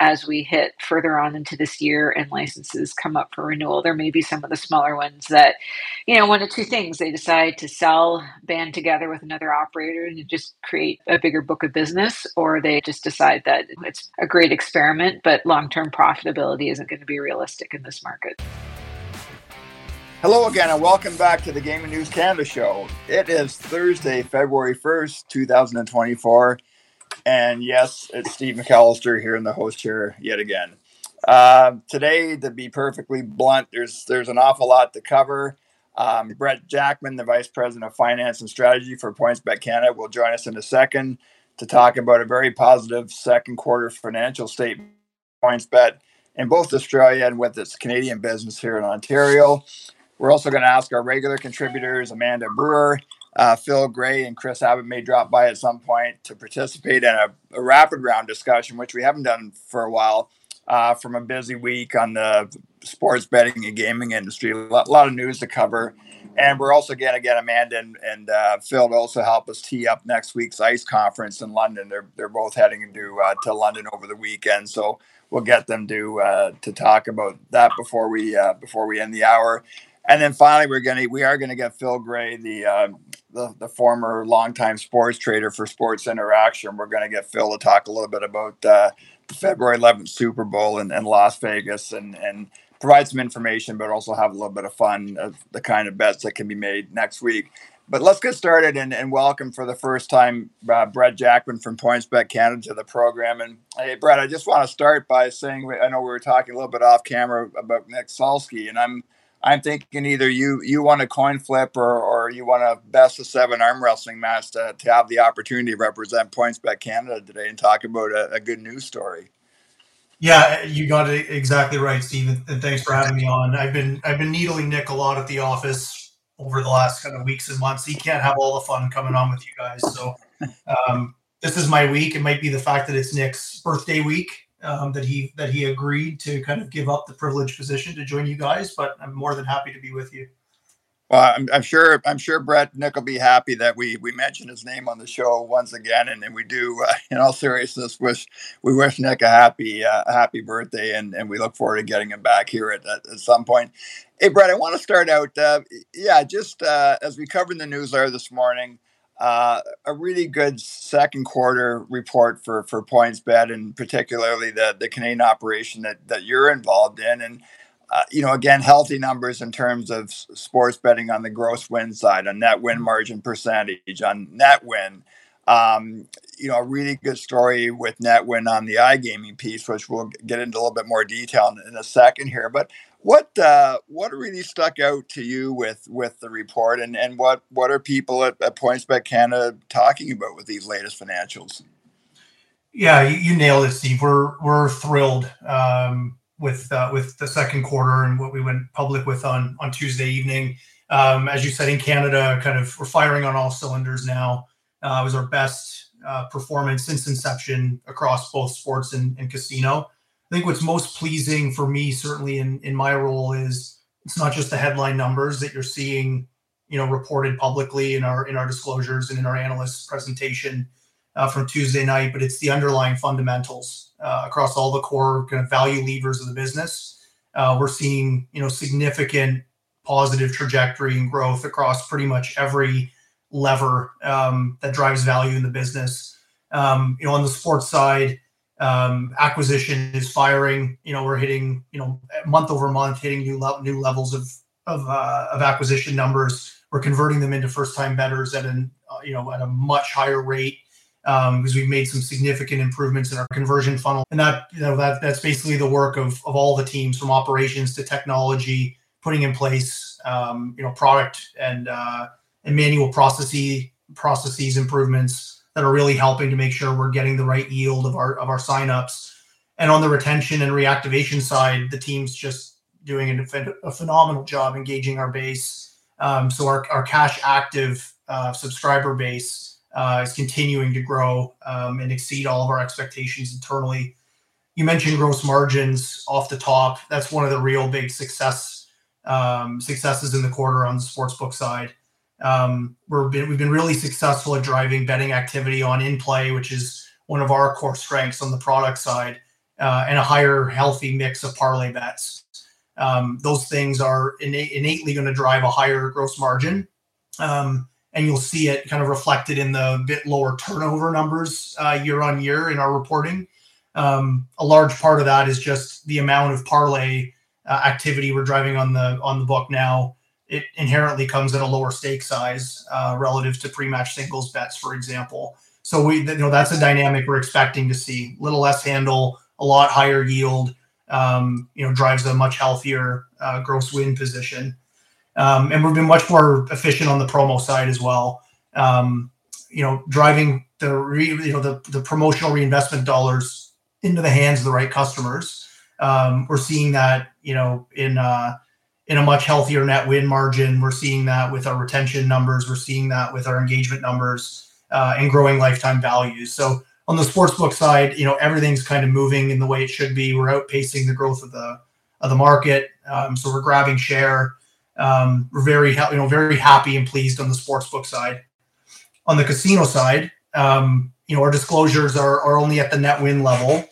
as we hit further on into this year and licenses come up for renewal, there may be some of the smaller ones that, you know, one of two things they decide to sell, band together with another operator and just create a bigger book of business, or they just decide that it's a great experiment, but long term profitability isn't going to be realistic in this market. Hello again, and welcome back to the Gaming News Canada show. It is Thursday, February 1st, 2024. And yes, it's Steve McAllister here in the host chair yet again. Uh, today, to be perfectly blunt, there's there's an awful lot to cover. Um, Brett Jackman, the Vice President of Finance and Strategy for PointsBet Canada, will join us in a second to talk about a very positive second quarter financial statement PointsBet in both Australia and with its Canadian business here in Ontario. We're also going to ask our regular contributors, Amanda Brewer, uh, Phil Gray, and Chris Abbott may drop by at some point to participate in a, a rapid round discussion, which we haven't done for a while, uh, from a busy week on the sports betting and gaming industry. A lot, of news to cover. And we're also going to get Amanda and, and uh, Phil to also help us tee up next week's ICE conference in London. They're, they're both heading to, uh, to London over the weekend. So we'll get them to uh, to talk about that before we uh, before we end the hour. And then finally, we're gonna we are gonna get Phil Gray, the uh, the, the former longtime sports trader for Sports Interaction. We're gonna get Phil to talk a little bit about uh, the February 11th Super Bowl in, in Las Vegas and and provide some information, but also have a little bit of fun of the kind of bets that can be made next week. But let's get started and, and welcome for the first time uh, Brett Jackman from PointsBet Canada to the program. And hey, Brett, I just want to start by saying I know we were talking a little bit off camera about Nick Sulsky, and I'm I'm thinking either you you want a coin flip or or you want a best of seven arm wrestling match to, to have the opportunity to represent PointsBet Canada today and talk about a, a good news story. Yeah, you got it exactly right, Steve. And thanks for having me on. I've been I've been needling Nick a lot at the office over the last kind of weeks and months. He can't have all the fun coming on with you guys. So um, this is my week. It might be the fact that it's Nick's birthday week um, that he that he agreed to kind of give up the privileged position to join you guys. But I'm more than happy to be with you. Well, I'm, I'm sure I'm sure Brett Nick will be happy that we we mentioned his name on the show once again, and, and we do uh, in all seriousness wish we wish Nick a happy uh, happy birthday, and, and we look forward to getting him back here at, at, at some point. Hey, Brett, I want to start out, uh, yeah, just uh, as we covered in the newsletter this morning uh, a really good second quarter report for for PointsBet and particularly the the Canadian operation that that you're involved in. And uh, you know again healthy numbers in terms of sports betting on the gross win side on net win margin percentage on net win. Um, you know a really good story with net win on the iGaming piece which we'll get into a little bit more detail in, in a second here. But what uh, what really stuck out to you with with the report, and and what what are people at, at PointsBet Canada talking about with these latest financials? Yeah, you, you nailed it, Steve. We're we're thrilled um, with uh, with the second quarter and what we went public with on on Tuesday evening. Um, as you said, in Canada, kind of we're firing on all cylinders now. Uh, it was our best uh, performance since inception across both sports and, and casino. I think what's most pleasing for me, certainly in in my role, is it's not just the headline numbers that you're seeing, you know, reported publicly in our in our disclosures and in our analyst presentation uh, from Tuesday night, but it's the underlying fundamentals uh, across all the core kind of value levers of the business. Uh, we're seeing, you know, significant positive trajectory and growth across pretty much every lever um, that drives value in the business. Um, you know, on the sports side um, acquisition is firing. You know, we're hitting you know month over month, hitting new le- new levels of of, uh, of acquisition numbers. We're converting them into first time betters at an uh, you know at a much higher rate um, because we've made some significant improvements in our conversion funnel, and that you know that that's basically the work of of all the teams from operations to technology, putting in place um, you know product and uh, and manual processes processes improvements that are really helping to make sure we're getting the right yield of our of our signups. And on the retention and reactivation side, the team's just doing a, a phenomenal job engaging our base. Um, so our, our cash active uh, subscriber base uh, is continuing to grow um, and exceed all of our expectations internally. You mentioned gross margins off the top. That's one of the real big success um, successes in the quarter on the sportsbook side. Um, we're been, we've been really successful at driving betting activity on in play, which is one of our core strengths on the product side. uh, and a higher healthy mix of parlay bets. Um, those things are innate, innately going to drive a higher gross margin. Um, and you'll see it kind of reflected in the bit lower turnover numbers uh, year on year in our reporting. Um, a large part of that is just the amount of parlay uh, activity we're driving on the on the book now. It inherently comes at a lower stake size uh, relative to pre-match singles bets, for example. So we, you know, that's a dynamic we're expecting to see. Little less handle, a lot higher yield. Um, you know, drives a much healthier uh, gross win position. Um, and we've been much more efficient on the promo side as well. Um, you know, driving the re, you know the the promotional reinvestment dollars into the hands of the right customers. Um, we're seeing that you know in uh, in a much healthier net win margin. We're seeing that with our retention numbers. We're seeing that with our engagement numbers uh, and growing lifetime values. So on the sportsbook side, you know everything's kind of moving in the way it should be. We're outpacing the growth of the of the market, um, so we're grabbing share. Um, we're very you know very happy and pleased on the sportsbook side. On the casino side, um, you know our disclosures are are only at the net win level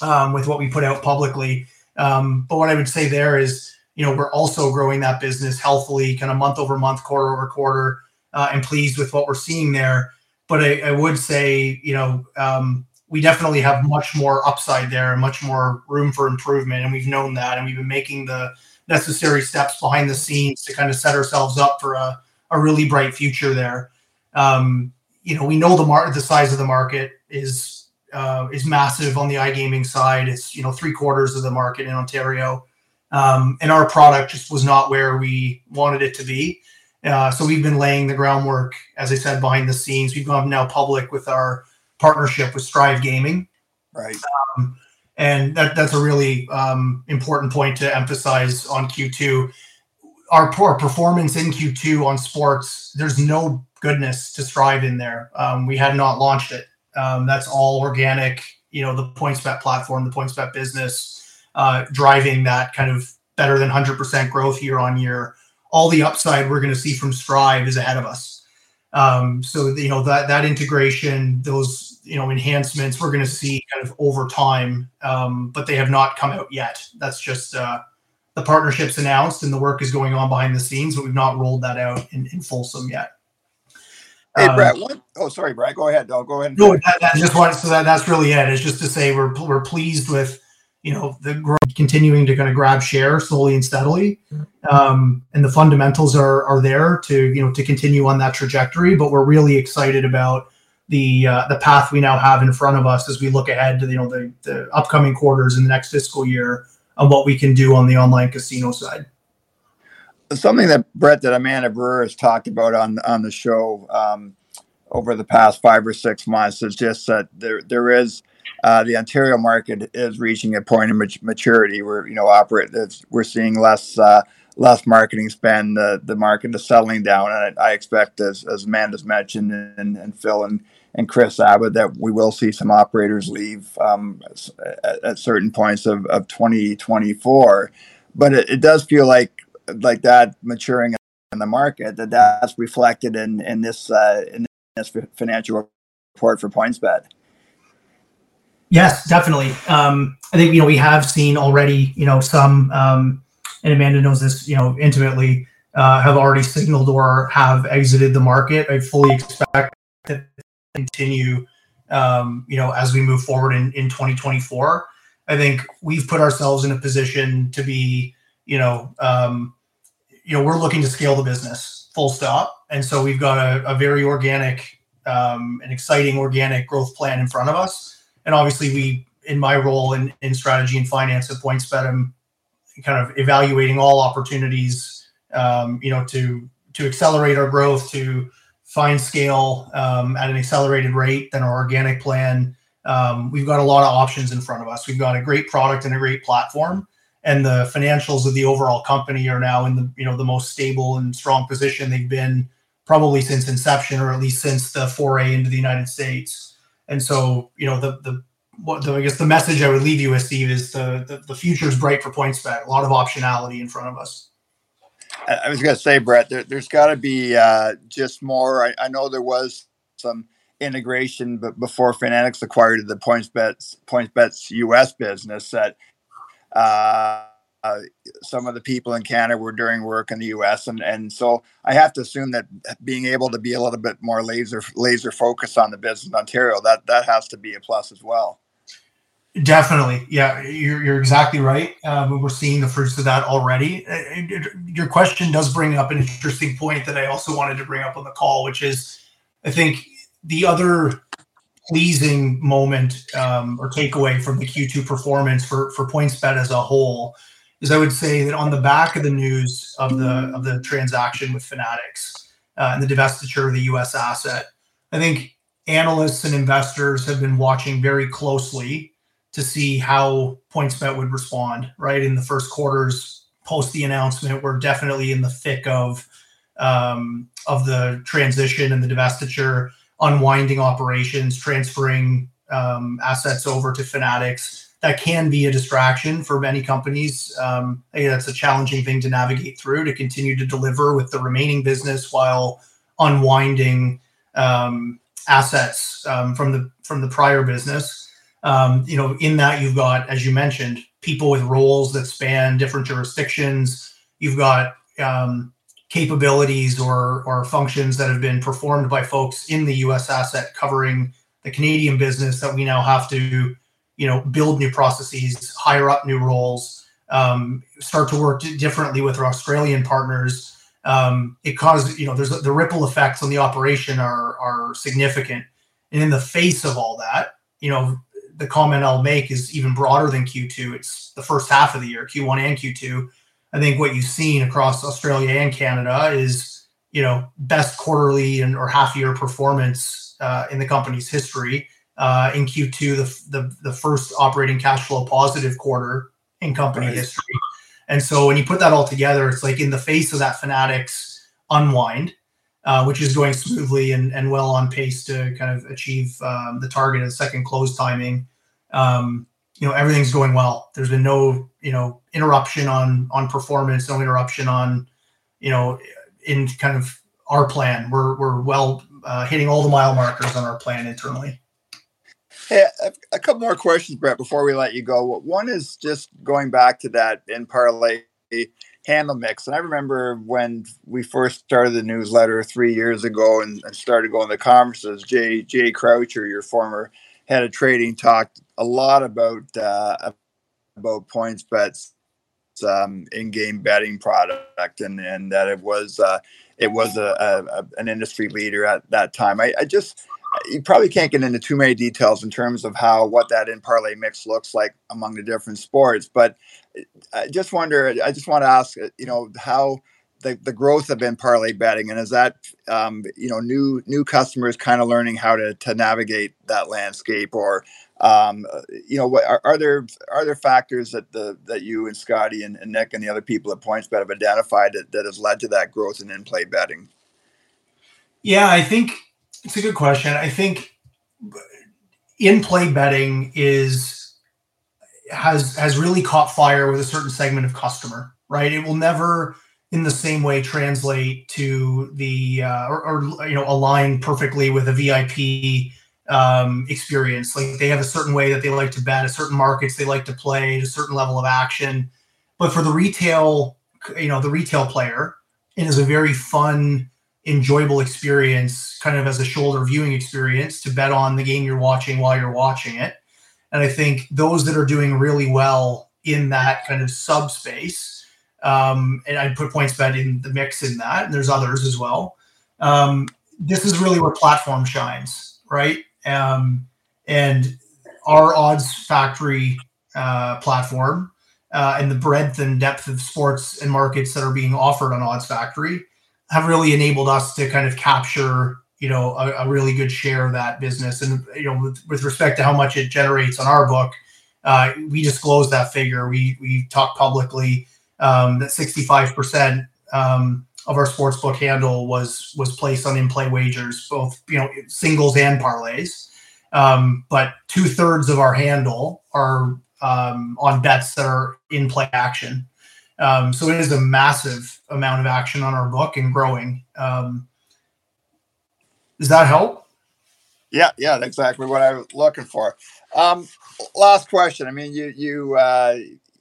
um, with what we put out publicly. Um, but what I would say there is, you know, we're also growing that business healthily, kind of month over month, quarter over quarter, uh, and pleased with what we're seeing there but I, I would say, you know, um, we definitely have much more upside there and much more room for improvement. And we've known that. And we've been making the necessary steps behind the scenes to kind of set ourselves up for a, a really bright future there. Um, you know, we know the the size of the market is uh, is massive on the iGaming side. It's you know three quarters of the market in Ontario, um, and our product just was not where we wanted it to be. Uh, so we've been laying the groundwork, as I said, behind the scenes. We've gone now public with our partnership with Strive Gaming. Right. Um, and that, that's a really um, important point to emphasize on Q2. Our poor performance in Q2 on sports, there's no goodness to Strive in there. Um, we had not launched it. Um, that's all organic, you know, the PointsBet platform, the PointsBet business, uh, driving that kind of better than 100% growth year on year all the upside we're going to see from Strive is ahead of us. Um, so you know that that integration, those you know enhancements, we're going to see kind of over time, um, but they have not come out yet. That's just uh, the partnerships announced and the work is going on behind the scenes, but we've not rolled that out in, in Folsom yet. Hey, um, Brett. What? Oh, sorry, Brett. Go ahead. I'll go ahead. No, that, that just want so that, that's really it. It's just to say we're we're pleased with you know the growth continuing to kind of grab share slowly and steadily. Um, and the fundamentals are are there to you know to continue on that trajectory but we're really excited about the uh, the path we now have in front of us as we look ahead to you know the, the upcoming quarters in the next fiscal year and what we can do on the online casino side. Something that brett that amanda brewer has talked about on on the show um, over the past five or six months is just that there there is uh, the Ontario market is reaching a point of maturity where you know operate. We're seeing less uh, less marketing spend. The the market is settling down, and I, I expect, as as Amanda's mentioned, and, and Phil and and Chris Abbott, that we will see some operators leave um, at, at, certain points of, of 2024. But it, it does feel like like that maturing in the market that that's reflected in in this uh, in this financial report for PointsBet. Yes, definitely. Um, I think you know we have seen already. You know some, um, and Amanda knows this. You know intimately. Uh, have already signaled or have exited the market. I fully expect to continue. Um, you know as we move forward in in 2024. I think we've put ourselves in a position to be. You know. Um, you know we're looking to scale the business full stop and so we've got a, a very organic um, an exciting organic growth plan in front of us and obviously we in my role in, in strategy and finance at PointsBet, I'm kind of evaluating all opportunities, um, you know, to to accelerate our growth, to find scale um, at an accelerated rate than our organic plan. Um, we've got a lot of options in front of us. We've got a great product and a great platform, and the financials of the overall company are now in the you know the most stable and strong position they've been probably since inception, or at least since the foray into the United States. And so, you know, the the what the, I guess the message I would leave you with, Steve, is the the, the future is bright for PointsBet. A lot of optionality in front of us. I was going to say, Brett, there, has got to be uh, just more. I, I, know there was some integration, but before Fanatics acquired the PointsBet PointsBet's U.S. business, that uh, uh, some of the people in Canada were doing work in the U.S. and and so I have to assume that being able to be a little bit more laser laser focused on the business in Ontario that that has to be a plus as well. Definitely, yeah, you're, you're exactly right. Um, we're seeing the fruits of that already. Uh, your question does bring up an interesting point that I also wanted to bring up on the call, which is, I think the other pleasing moment um, or takeaway from the Q2 performance for for PointsBet as a whole is I would say that on the back of the news of the of the transaction with Fanatics uh, and the divestiture of the U.S. asset, I think analysts and investors have been watching very closely to see how PointsBet would respond. Right in the first quarters post the announcement, we're definitely in the thick of um, of the transition and the divestiture, unwinding operations, transferring um, assets over to Fanatics. That can be a distraction for many companies. Um, think that's a challenging thing to navigate through to continue to deliver with the remaining business while unwinding um, assets um, from the from the prior business um, you know, in that you've got, as you mentioned, people with roles that span different jurisdictions. You've got um, capabilities or or functions that have been performed by folks in the U.S. asset covering the Canadian business that we now have to, you know, build new processes, hire up new roles, um, start to work differently with our Australian partners. Um, it caused, you know, there's the ripple effects on the operation are are significant, and in the face of all that, you know, the comment I'll make is even broader than Q2. It's the first half of the year, Q1 and Q2. I think what you've seen across Australia and Canada is, you know, best quarterly and or half year performance uh, in the company's history. Uh, in Q2, the, the the first operating cash flow positive quarter in company right. history. And so when you put that all together, it's like in the face of that Fanatics unwind, uh, which is going smoothly and, and well on pace to kind of achieve um, the target of second close timing. Um, you know, everything's going well. There's been no, you know, interruption on on performance, no interruption on, you know, in kind of our plan. We're we're well uh, hitting all the mile markers on our plan internally. Hey, a couple more questions, Brett, before we let you go. One is just going back to that in parlay handle mix. And I remember when we first started the newsletter three years ago and, and started going to conferences, Jay Jay Croucher, your former head of trading, talked a lot about uh, about PointsBets um, in-game betting product, and and that it was uh, it was a, a, an industry leader at that time. I, I just you probably can't get into too many details in terms of how what that in parlay mix looks like among the different sports but i just wonder i just want to ask you know how the, the growth of in parlay betting and is that um, you know new new customers kind of learning how to, to navigate that landscape or um, you know what are, are, there are there factors that the that you and scotty and, and nick and the other people at pointsbet have identified that, that has led to that growth in in-play betting? Yeah i think it's a good question. I think in play betting is has has really caught fire with a certain segment of customer, right? It will never in the same way translate to the uh, or, or, you know align perfectly with a VIP um, experience. Like they have a certain way that they like to bet, a certain markets they like to play, a certain level of action. But for the retail, you know, the retail player, it is a very fun enjoyable experience, kind of as a shoulder viewing experience to bet on the game you're watching while you're watching it. And I think those that are doing really well in that kind of subspace, um, and I'd put PointsBet in the mix in that, and there's others as well. Um, this is really where platform shines, right? Um, and our odds factory uh, platform uh, and the breadth and depth of sports and markets that are being offered on Odds Factory have really enabled us to kind of capture you know a, a really good share of that business. And you know with, with, respect to how much it generates on our book uh, we disclose that figure. We we talk publicly um, that 65% um, of our sports book handle was was placed on in-play wagers both you know singles and parlays. Um, but two-thirds of our handle are um, on bets that are in play action um, so it is a massive amount of action on our book and growing. Um, does that help? Yeah, yeah, exactly what I was looking for. Um, last question. I mean, you you uh,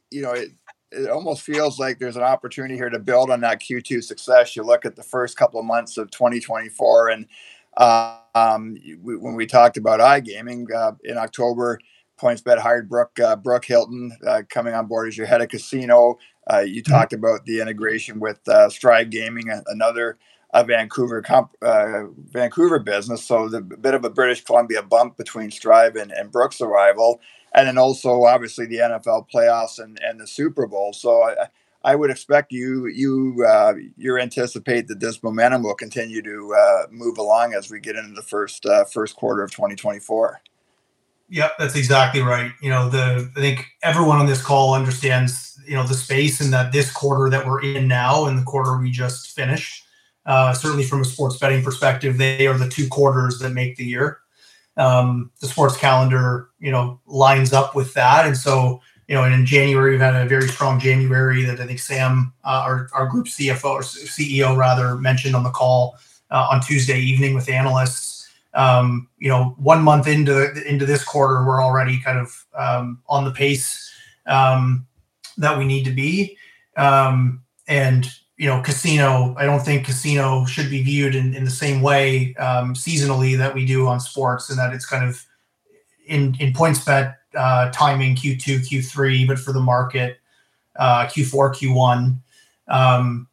you know it, it almost feels like there's an opportunity here to build on that Q2 success. You look at the first couple of months of 2024, and uh, um, we, when we talked about iGaming uh, in October, PointsBet hired Brooke uh, Brooke Hilton uh, coming on board as your head of casino. Uh, you mm-hmm. talked about the integration with uh, Strive Gaming, another a Vancouver comp, uh, Vancouver business. So the bit of a British Columbia bump between Strive and, and Brooks' arrival, and then also obviously the NFL playoffs and, and the Super Bowl. So I, I would expect you you uh, you anticipate that this momentum will continue to uh, move along as we get into the first uh, first quarter of 2024. Yep, that's exactly right. You know, the I think everyone on this call understands you know the space and that this quarter that we're in now and the quarter we just finished uh, certainly, from a sports betting perspective, they are the two quarters that make the year. Um, the sports calendar, you know, lines up with that, and so you know, and in January we've had a very strong January that I think Sam, uh, our our group CFO or CEO rather, mentioned on the call uh, on Tuesday evening with analysts. Um, you know, one month into into this quarter, we're already kind of um, on the pace um, that we need to be, um, and you know, casino, I don't think casino should be viewed in, in the same way um, seasonally that we do on sports, and that it's kind of in in PointsBet uh, timing Q2, Q3, but for the market uh, Q4, Q1. Um,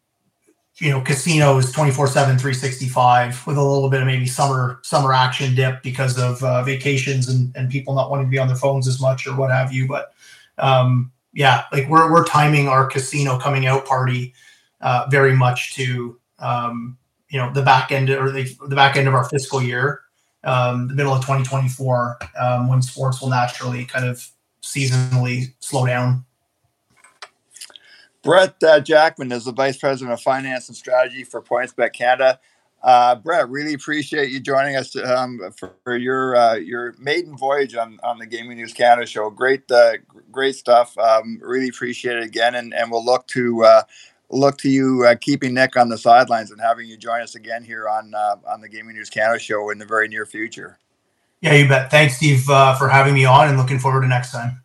you know, casino is 24 7, 365 with a little bit of maybe summer summer action dip because of uh, vacations and, and people not wanting to be on their phones as much or what have you. But um, yeah, like we're, we're timing our casino coming out party uh, very much to um, you know the back end or the, the back end of our fiscal year, um, the middle of 2024, um, when sports will naturally kind of seasonally slow down. Brett uh, Jackman is the Vice President of Finance and Strategy for PointsBet Canada. Uh, Brett, really appreciate you joining us um, for, for, your uh, your maiden voyage on, on the Gaming News Canada show. Great, uh, great stuff. Um, really appreciate it again, and, and we'll look to uh, look to you uh, keeping Nick on the sidelines and having you join us again here on uh, on the Gaming News Canada show in the very near future. Yeah, you bet. Thanks, Steve, uh, for having me on, and looking forward to next time.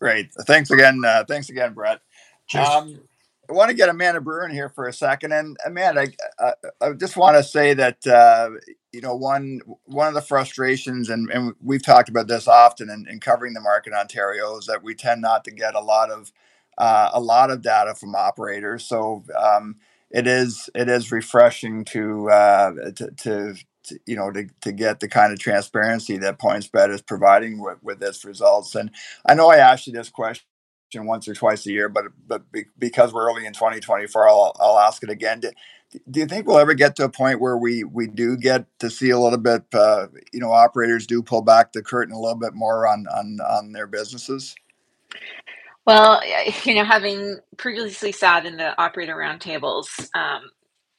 Great. Thanks again. Uh, thanks again, Brett. Cheers. Um, I want to get Amanda Brewer in here for a second, and Amanda, I, I, I just want to say that uh, you know one one of the frustrations, and, and we've talked about this often in, in covering the market in Ontario, is that we tend not to get a lot of uh, a lot of data from operators. So um, it is it is refreshing to, uh, to, to, to, you know to, to get the kind of transparency that PointsBet is providing with, with its results. And I know I asked you this question once or twice a year, but but be, because we're early in 2024, I'll, I'll ask it again. Do, do you think we'll ever get to a point where we we do get to see a little bit, uh, you know, operators do pull back the curtain a little bit more on on on their businesses? Well, you know, having previously sat in the operator roundtables, um,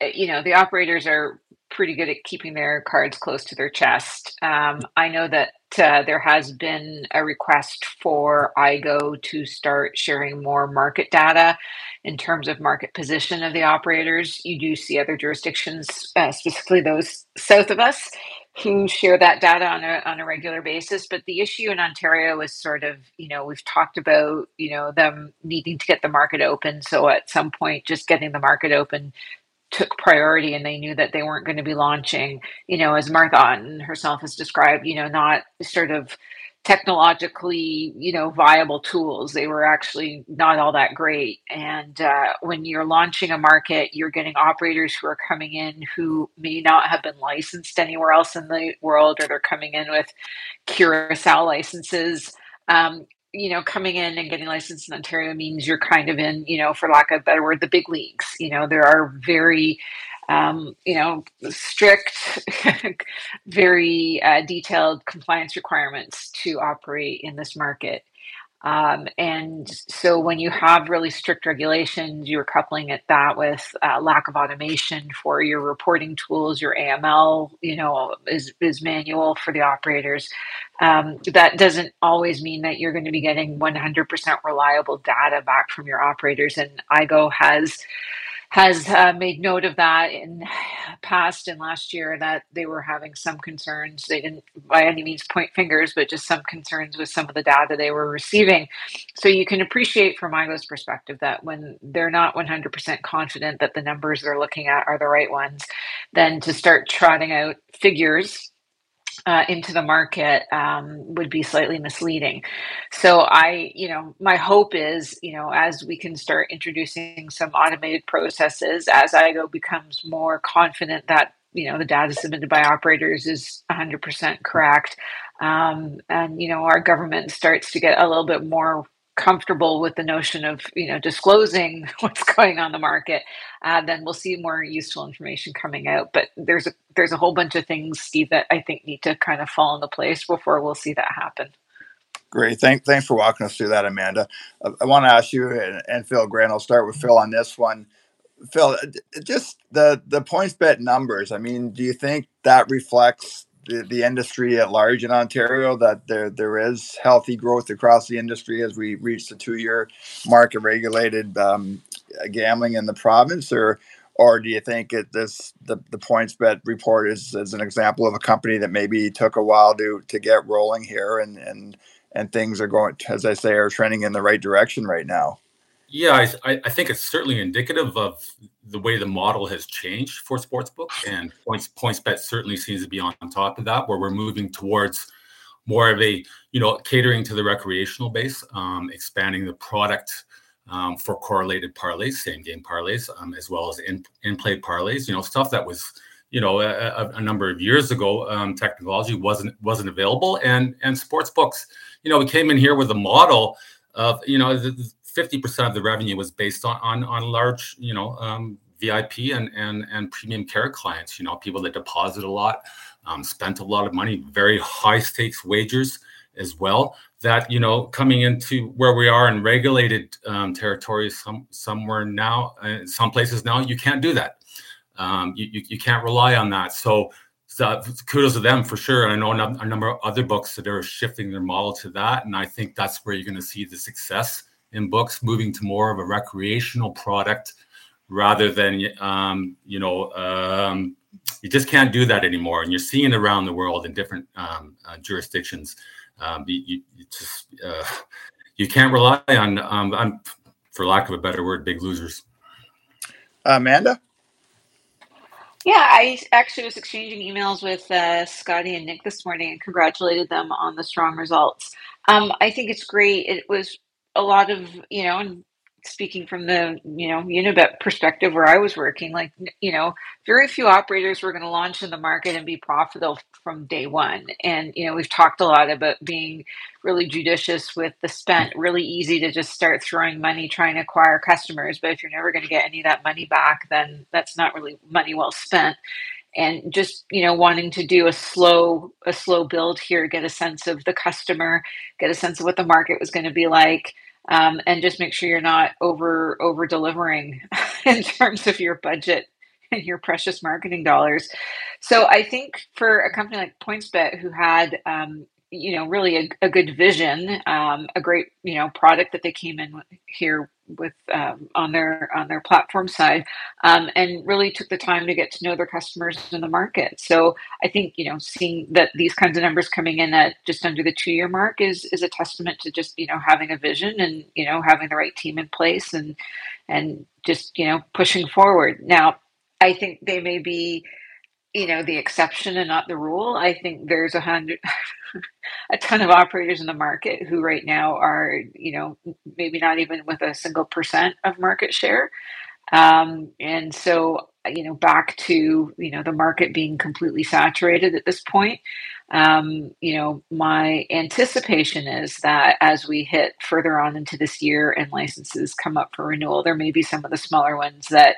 eh, you know, the operators are pretty good at keeping their cards close to their chest. Um, I know that uh, there has been a request for IGO to start sharing more market data in terms of market position of the operators. You do see other jurisdictions, uh, specifically those south of us, who share that data on a on a regular basis. But the issue in Ontario is sort of, you know, we've talked about, you know, them needing to get the market open. So at some point, just getting the market open took priority and they knew that they weren't going to be launching, you know, as Martha Otton herself has described, you know, not sort of technologically, you know, viable tools. They were actually not all that great. And uh, when you're launching a market, you're getting operators who are coming in who may not have been licensed anywhere else in the world, or they're coming in with Curacao licenses. Um, you know, coming in and getting licensed in Ontario means you're kind of in, you know, for lack of a better word, the big leagues. You know, there are very, um, you know, strict, very uh, detailed compliance requirements to operate in this market. Um, and so when you have really strict regulations, you're coupling it that with uh, lack of automation for your reporting tools, your AML, you know, is, is manual for the operators. Um, that doesn't always mean that you're going to be getting 100% reliable data back from your operators. And IGO has has uh, made note of that in past and last year that they were having some concerns. They didn't by any means point fingers, but just some concerns with some of the data they were receiving. So you can appreciate from IGO's perspective that when they're not 100% confident that the numbers they're looking at are the right ones, then to start trotting out figures uh, into the market um, would be slightly misleading. So I, you know, my hope is, you know, as we can start introducing some automated processes, as IGO becomes more confident that you know the data submitted by operators is 100% correct, um, and you know our government starts to get a little bit more comfortable with the notion of you know disclosing what's going on the market, uh, then we'll see more useful information coming out. But there's a there's a whole bunch of things, Steve, that I think need to kind of fall into place before we'll see that happen. Great. Thank, thanks for walking us through that, Amanda. I, I want to ask you and, and, Phil Grant. I'll start with Phil on this one. Phil, just the the PointsBet numbers. I mean, do you think that reflects the, the industry at large in Ontario that there there is healthy growth across the industry as we reach the two year market regulated um, gambling in the province, or or do you think it, this the the PointsBet report is, is an example of a company that maybe took a while to to get rolling here and and and things are going as I say are trending in the right direction right now? Yeah, I, I think it's certainly indicative of the way the model has changed for sportsbook, and points PointsBet certainly seems to be on, top of that, where we're moving towards more of a you know catering to the recreational base, um, expanding the product um, for correlated parlays, same game parlays, um, as well as in in play parlays. You know stuff that was you know a, a number of years ago um, technology wasn't wasn't available, and and sports books. You know we came in here with a model of you know the, 50% of the revenue was based on on, on large, you know, um, VIP and and and premium care clients. You know, people that deposit a lot, um, spent a lot of money, very high stakes wagers as well. That you know, coming into where we are in regulated um, territories, some somewhere now, uh, some places now, you can't do that. Um, you, you, you can't rely on that. So so kudos to them for sure. I know a number of other books that are shifting their model to that, and I think that's where you're going to see the success in books, moving to more of a recreational product rather than um, you know um, you just can't do that anymore. And you're seeing around the world in different um, uh, jurisdictions. Um, you, you, just uh, you can't rely on, um, on, for lack of a better word, big losers. Amanda. Yeah, I actually was exchanging emails with uh, Scotty and Nick this morning and congratulated them on the strong results. Um, I think it's great. It was a lot of you know and speaking from the you know unibet perspective where i was working like you know very few operators were going to launch in the market and be profitable from day one. And you know we've talked a lot about being really judicious with the spent really easy to just start throwing money trying to acquire customers. But if you're never going to get any of that money back then that's not really money well spent. And just you know wanting to do a slow a slow build here get a sense of the customer get a sense of what the market was going to be like um, and just make sure you're not over over delivering in terms of your budget and your precious marketing dollars. So I think for a company like PointsBet, who had um, you know really a, a good vision um, a great you know product that they came in here with um, on their on their platform side um, and really took the time to get to know their customers in the market. So i think you know seeing that these kinds of numbers coming in at just under the two year mark is is a testament to just you know having a vision and you know having the right team in place and and just you know pushing forward. Now i think they may be you know the exception and not the rule. I think there's a hundred a ton of operators in the market who right now are you know maybe not even with a single percent of market share. Um, and so you know back to you know the market being completely saturated at this point um, you know, my anticipation is that as we hit further on into this year and licenses come up for renewal, there may be some of the smaller ones that,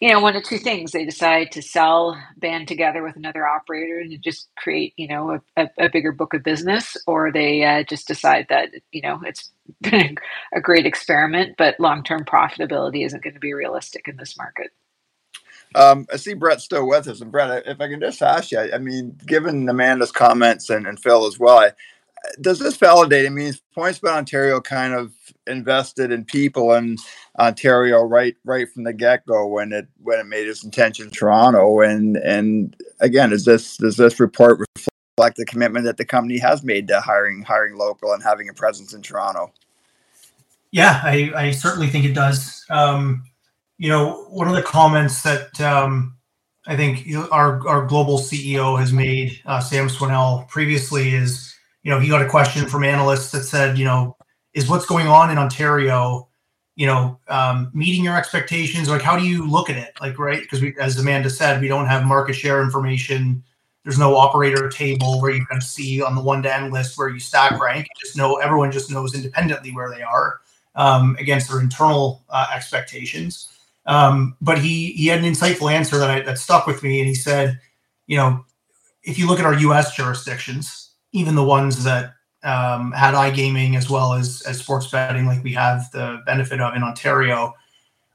you know, one of two things they decide to sell, band together with another operator and just create, you know, a, a, a bigger book of business, or they uh, just decide that, you know, it's been a great experiment, but long term profitability isn't going to be realistic in this market. Um, I see Brett still with us, and Brett, if I can just ask you, I mean, given Amanda's comments and, and Phil as well, I, does this validate? I mean, PointsBet Ontario kind of invested in people in Ontario right right from the get go when it when it made its intention in Toronto. And and again, is this does this report reflect the commitment that the company has made to hiring hiring local and having a presence in Toronto? Yeah, I, I certainly think it does. Um, you know, one of the comments that um, I think our our global CEO has made, uh, Sam Swanell, previously is, you know, he got a question from analysts that said, you know, is what's going on in Ontario, you know, um, meeting your expectations? Like, how do you look at it? Like, right? Because we, as Amanda said, we don't have market share information. There's no operator table where you can see on the one to end list where you stack rank. You just know everyone just knows independently where they are um, against their internal uh, expectations. Um, but he he had an insightful answer that I, that stuck with me, and he said, you know, if you look at our U.S. jurisdictions, even the ones that um, had iGaming as well as as sports betting, like we have the benefit of in Ontario,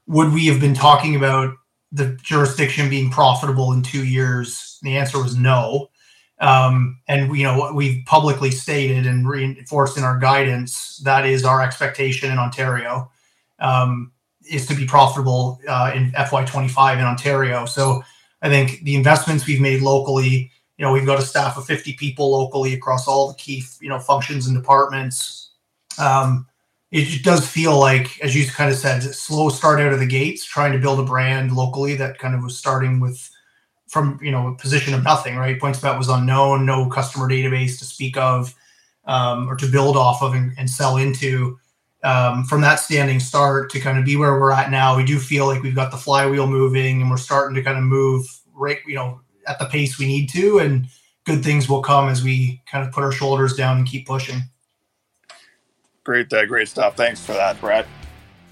would we have been talking about the jurisdiction being profitable in two years? The answer was no. Um, and you know we've publicly stated and reinforced in our guidance that is our expectation in Ontario. Um, is to be profitable uh, in FY25 in Ontario. So I think the investments we've made locally, you know, we've got a staff of 50 people locally across all the key, you know, functions and departments. Um, it does feel like, as you kind of said, slow start out of the gates, trying to build a brand locally that kind of was starting with from you know a position of nothing, right? Points PointsBet was unknown, no customer database to speak of um, or to build off of and, and sell into um, from that standing start to kind of be where we're at now, we do feel like we've got the flywheel moving and we're starting to kind of move right, you know, at the pace we need to, and good things will come as we kind of put our shoulders down and keep pushing. Great, uh, great stuff. Thanks for that, Brett.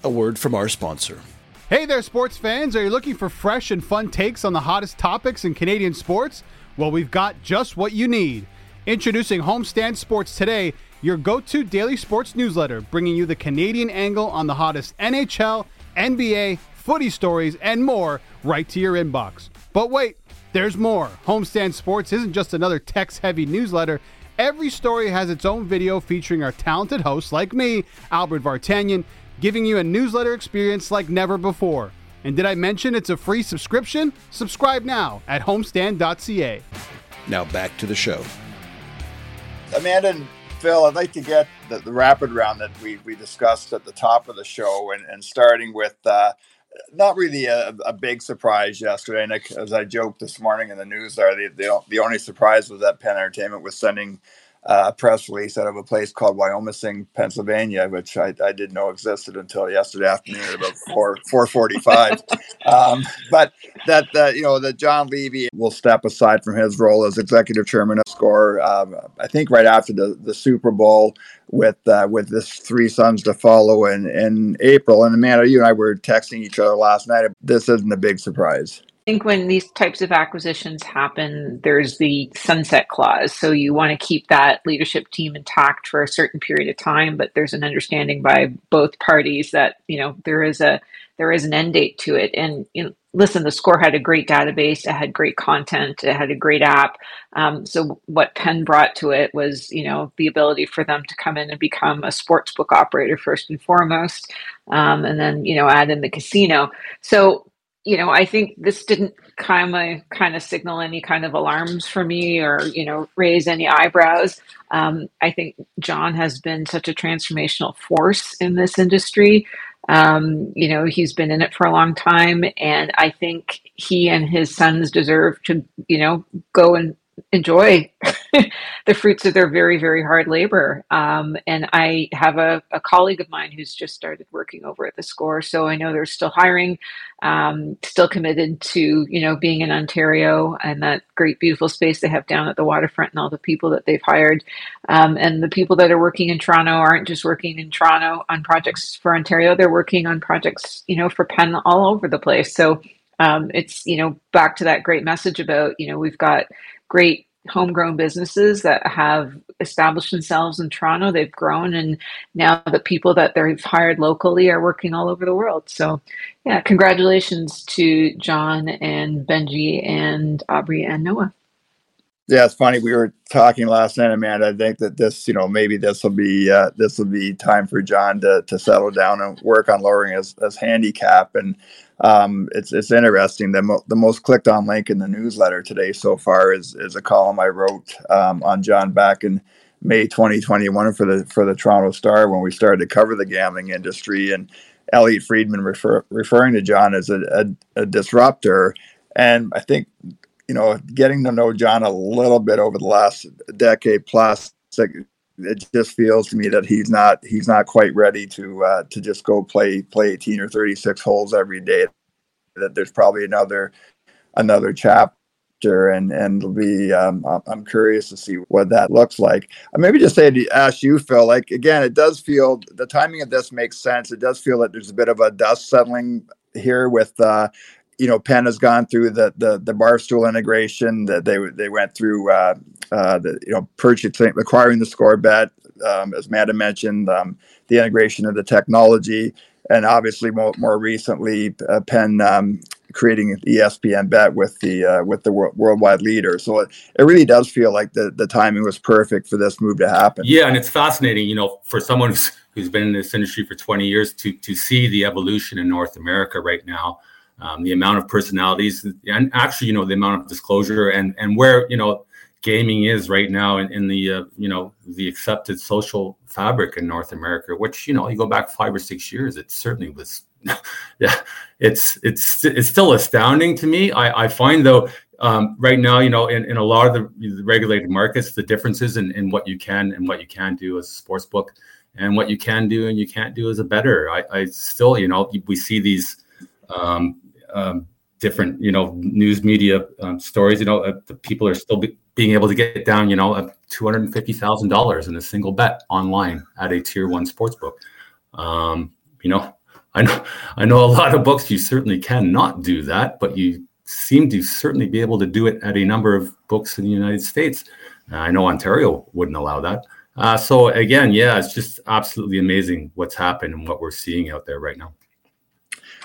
A word from our sponsor. Hey there, sports fans. Are you looking for fresh and fun takes on the hottest topics in Canadian sports? Well, we've got just what you need. Introducing Homestand Sports today your go to daily sports newsletter, bringing you the Canadian angle on the hottest NHL, NBA, footy stories, and more right to your inbox. But wait, there's more. Homestand Sports isn't just another text heavy newsletter. Every story has its own video featuring our talented hosts like me, Albert Vartanian, giving you a newsletter experience like never before. And did I mention it's a free subscription? Subscribe now at homestand.ca. Now back to the show. Amanda Phil, I'd like to get the, the, rapid round that we, we discussed at the top of the show and, and starting with uh, not really a, a, big surprise yesterday. And as I joked this morning in the news, there the, the, the only surprise was that Penn Entertainment was sending uh, press release out of a place called Wyomissing, Pennsylvania, which I, I didn't know existed until yesterday afternoon at about four four forty five. um, but that that you know that John Levy will step aside from his role as executive chairman of Score. Um, I think right after the, the Super Bowl with uh, with this three sons to follow in in April. And Amanda, you and I were texting each other last night. This isn't a big surprise think when these types of acquisitions happen, there's the sunset clause. So you want to keep that leadership team intact for a certain period of time, but there's an understanding by both parties that you know there is a there is an end date to it. And you know, listen, the score had a great database, it had great content, it had a great app. Um, so what Penn brought to it was you know the ability for them to come in and become a sports book operator first and foremost, um, and then you know add in the casino. So you know, I think this didn't kind of kind of signal any kind of alarms for me or you know raise any eyebrows. Um, I think John has been such a transformational force in this industry. Um, you know, he's been in it for a long time, and I think he and his sons deserve to you know go and enjoy the fruits of their very very hard labor. Um, and i have a, a, colleague of mine who's just started working over at the score so i know they're still hiring um, still committed to you know being in ontario and that great beautiful space they have down at the waterfront and all the people that they've hired. Um, and the people that are working in toronto aren't just working in toronto on projects for ontario they're working on projects you know for penn all over the place. So um, it's you know back to that great message about you know we've got great homegrown businesses that have established themselves in Toronto. They've grown, and now the people that they've hired locally are working all over the world. So, yeah, congratulations to John and Benjie and Aubrey and Noah. Yeah, it's funny. We were talking last night, Amanda. I think that this, you know, maybe this will be uh, this will be time for John to to settle down and work on lowering his, his handicap. And um, it's it's interesting. The mo- the most clicked on link in the newsletter today so far is is a column I wrote um, on John back in May 2021 for the for the Toronto Star when we started to cover the gambling industry and Elliotte Friedman refer, referring to John as a, a, a disruptor. And I think you know, getting to know John a little bit over the last decade plus, it just feels to me that he's not he's not quite ready to uh, to just go play play 18 or 36 holes every day. That there's probably another another chapter, and and it'll be um, I'm curious to see what that looks like. Uh, maybe just say to ask you, Phil. Like again, it does feel the timing of this makes sense. It does feel that there's a bit of a dust settling here with uh, you know, Penn has gone through the the, the barstool integration that they they went through uh, uh, the you know purchasing acquiring the score bet um, as Amanda mentioned um, the integration of the technology and obviously more, more recently uh, Penn um, creating ESPN bet with the uh, with the worldwide leader. So it, it really does feel like the the timing was perfect for this move to happen. Yeah, and it's fascinating, you know, for someone who's, who's been in this industry for 20 years to to see the evolution in North America right now um, the amount of personalities, and actually, you know, the amount of disclosure and and where you know gaming is right now in, in the uh, you know the accepted social fabric in North America. Which you know, you go back five or six years, it certainly was. yeah, it's it's it's still astounding to me. I, I find though um, right now, you know, in, in a lot of the, regulated markets, the differences in, in what you can and what you can't do as a sports book and what you can do and you can't do as a better. I, I still, you know, we see these um, um, different, you know, news media um, stories. You know, uh, the people are still be, being able to get down, you know, two hundred and fifty thousand dollars in a single bet online at a tier one sports book. Um, you know, I know, I know a lot of books. You certainly cannot do that, but you seem to certainly be able to do it at a number of books in the United States. Uh, I know Ontario wouldn't allow that. Uh, so again, yeah, it's just absolutely amazing what's happened and what we're seeing out there right now.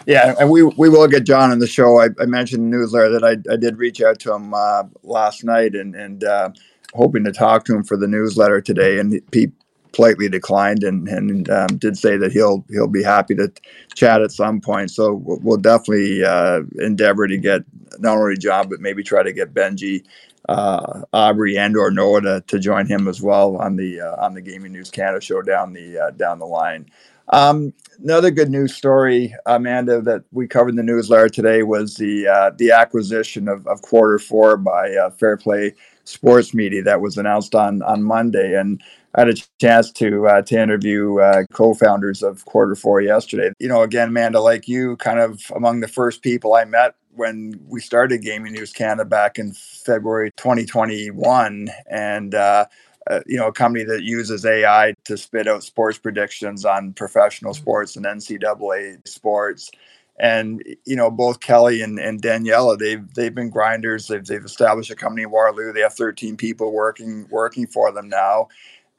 Yeah, and we we will get John on the show. I, I mentioned the newsletter that I, I did reach out to him uh, last night and and uh, hoping to talk to him for the newsletter today, and he politely declined and and um, did say that he'll he'll be happy to chat at some point. So we'll, we'll definitely uh, endeavor to get not only John but maybe try to get Benjie. Uh, Aubrey and or Noah to, to join him as well on the uh, on the Gaming News Canada show down the uh, down the line. Um, another good news story, Amanda, that we covered in the newsletter today was the uh, the acquisition of, of Quarter4 by uh, FairPlay Sports Media that was announced on on Monday, and I had a chance to uh, to interview uh, co-founders of Quarter4 yesterday. You know, again, Amanda, like you, kind of among the first people I met when we started Gaming News Canada back in February 2021, and uh, uh, you know, a company that uses AI to spit out sports predictions on professional mm-hmm. sports and NCAA sports. And you know, both Kelly and, and Daniela, they've they've been grinders. They've they've established a company in Waterloo. They have 13 people working working for them now.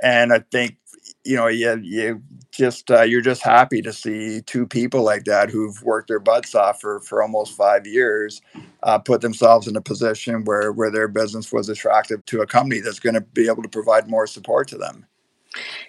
And I think you know, you you just uh, you're just happy to see two people like that who've worked their butts off for for almost five years uh, put themselves in a position where where their business was attractive to a company that's going to be able to provide more support to them.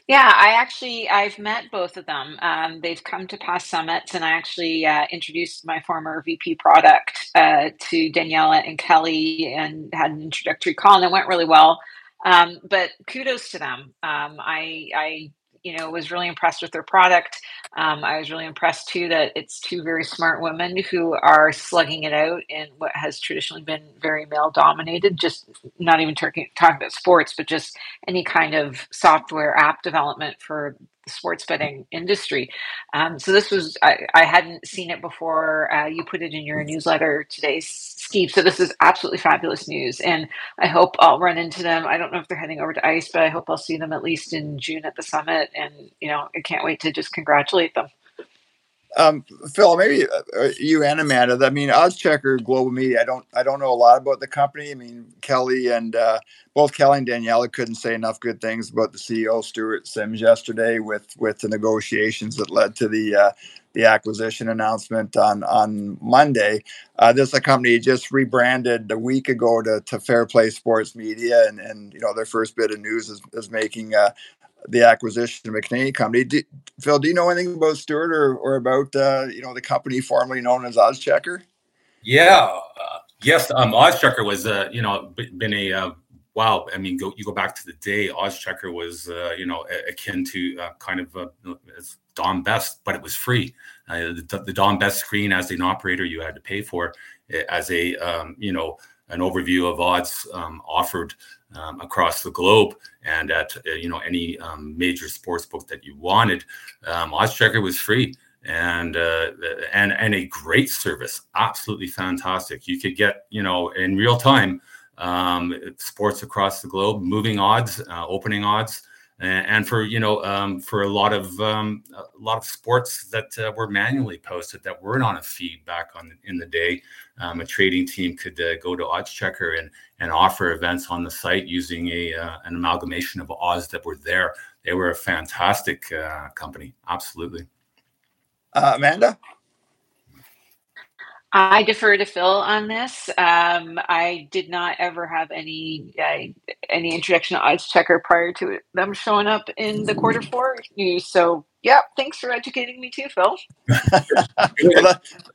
Yeah, I actually I've met both of them. Um, they've come to past summits, and I actually uh, introduced my former VP product uh, to Daniela and Kelly, and had an introductory call, and it went really well. Um, but kudos to them. Um, I, I, you know, was really impressed with their product. Um, I was really impressed too that it's two very smart women who are slugging it out in what has traditionally been very male dominated, just not even talking, talking about sports, but just any kind of software app development for the sports betting industry. Um, so this was, I, I, hadn't seen it before. Uh, you put it in your newsletter today, So this is absolutely fabulous news. And I hope I'll run into them. I don't know if they're heading over to ICE, but I hope I'll see them at least in June at the summit. And, you know, I can't wait to just congratulate them. Um, Phil, maybe uh, you and Amanda. I mean, OddsChecker Global Media. I don't, I don't know a lot about the company. I mean, Kelly and uh, both Kelly and Daniela couldn't say enough good things about the CEO Stuart Sims yesterday with with the negotiations that led to the uh, the acquisition announcement on on Monday. Uh, this is a company just rebranded a week ago to, to FairPlay Sports Media, and and you know their first bit of news is, is making uh, the acquisition of a Canadian company. Do, Phil, do you know anything about Stuart or, or about uh, you know the company formerly known as OddsChecker? Yeah, uh, yes. Um, OddsChecker was uh, you know been a uh, wow. I mean, go you go back to the day OddsChecker was uh, you know akin to uh, kind of as Don Best, but it was free. Uh, the, the Don Best screen as an operator you had to pay for eh, as a um, you know an overview of odds um, offered um, across the globe and at uh, you know any um, major sports book that you wanted. Um, OddsChecker was free and uh, and and a great service, absolutely fantastic. You could get you know in real time um, sports across the globe, moving odds, uh, opening odds and for you know um, for a lot of um, a lot of sports that uh, were manually posted that weren't on a feed back on in the day, um, a trading team could uh, go to OddsChecker and and offer events on the site using a uh, an amalgamation of odds that were there. They were a fantastic uh, company, absolutely. Uh, Amanda. I defer to Phil on this. Um, I did not ever have any uh, any introduction to OddsChecker prior to them showing up in the Quarter4 news. So, yeah, thanks for educating me too, Phil.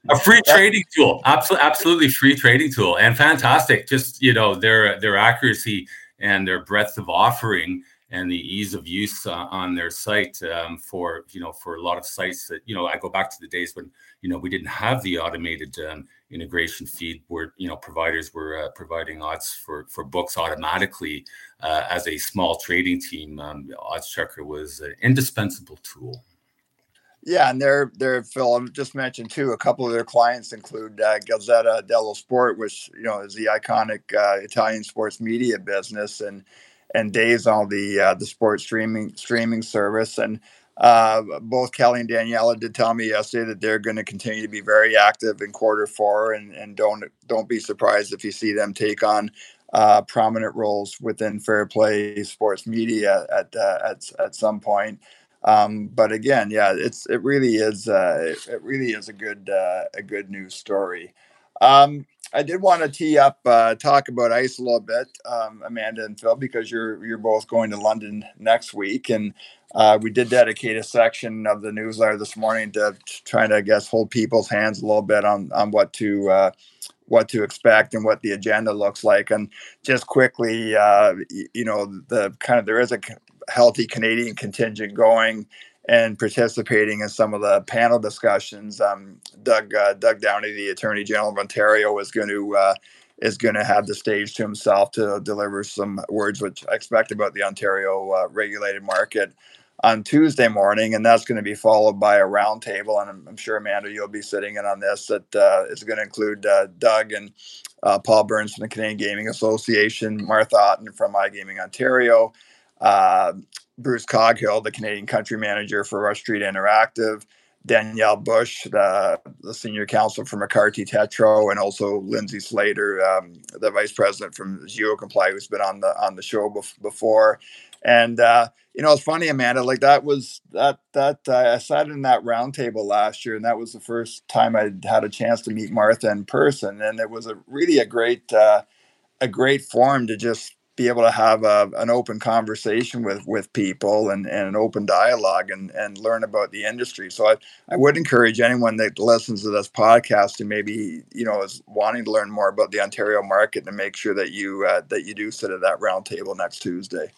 a free trading tool, absolutely, absolutely free trading tool, and fantastic. Just you know their their accuracy and their breadth of offering and the ease of use uh, on their site um, for you know for a lot of sites that you know I go back to the days when you know we didn't have the automated um, integration feed where you know providers were uh, providing odds for for books automatically uh, as a small trading team. Um, OddsChecker was an indispensable tool. Yeah, and they're they're Phil. I just mentioned too. A couple of their clients include uh, Gazzetta dello Sport, which you know is the iconic uh, Italian sports media business, and and DAZN the uh, the sports streaming streaming service. And uh, both Kelly and Daniela did tell me yesterday that they're going to continue to be very active in Quarter4, and and don't don't be surprised if you see them take on uh, prominent roles within FairPlay Sports Media at uh, at at some point. Um, but again, yeah, it's it really is uh, it really is a good uh, a good news story. Um, I did want to tee up, uh, talk about ice a little bit, um, Amanda and Phil, because you're you're both going to London next week, and uh, we did dedicate a section of the newsletter this morning to trying to, I guess, hold people's hands a little bit on on what to uh, what to expect and what the agenda looks like. And just quickly, uh, you know, the kind of there is a healthy Canadian contingent going and participating in some of the panel discussions. Um, Doug uh, Doug Downey, the Attorney General of Ontario, is going to uh, is going to have the stage to himself to deliver some words, which I expect about the Ontario uh, regulated market on Tuesday morning, and that's going to be followed by a roundtable. And I'm, I'm, sure Amanda, you'll be sitting in on this. That uh, is going to include uh, Doug and uh, Paul Burns from the Canadian Gaming Association, Martha Otton from iGaming Ontario. Bruce Coghill, the Canadian country manager for Rush Street Interactive, Danielle Bush, the, the senior counsel for McCarthy Tétrault, and also Lindsay Slater, um, the vice president from GeoComply, who's been on the on the show bef- before. And uh, you know, it's funny, Amanda. Like that was that that uh, I sat in that roundtable last year, and that was the first time I had had a chance to meet Martha in person, and it was a really a great uh, a great forum to just be able to have a, an open conversation with with people and, and an open dialogue and, and learn about the industry. So I, I would encourage anyone that listens to this podcast and maybe you know is wanting to learn more about the Ontario market to make sure that you uh, that you do sit at that roundtable next Tuesday.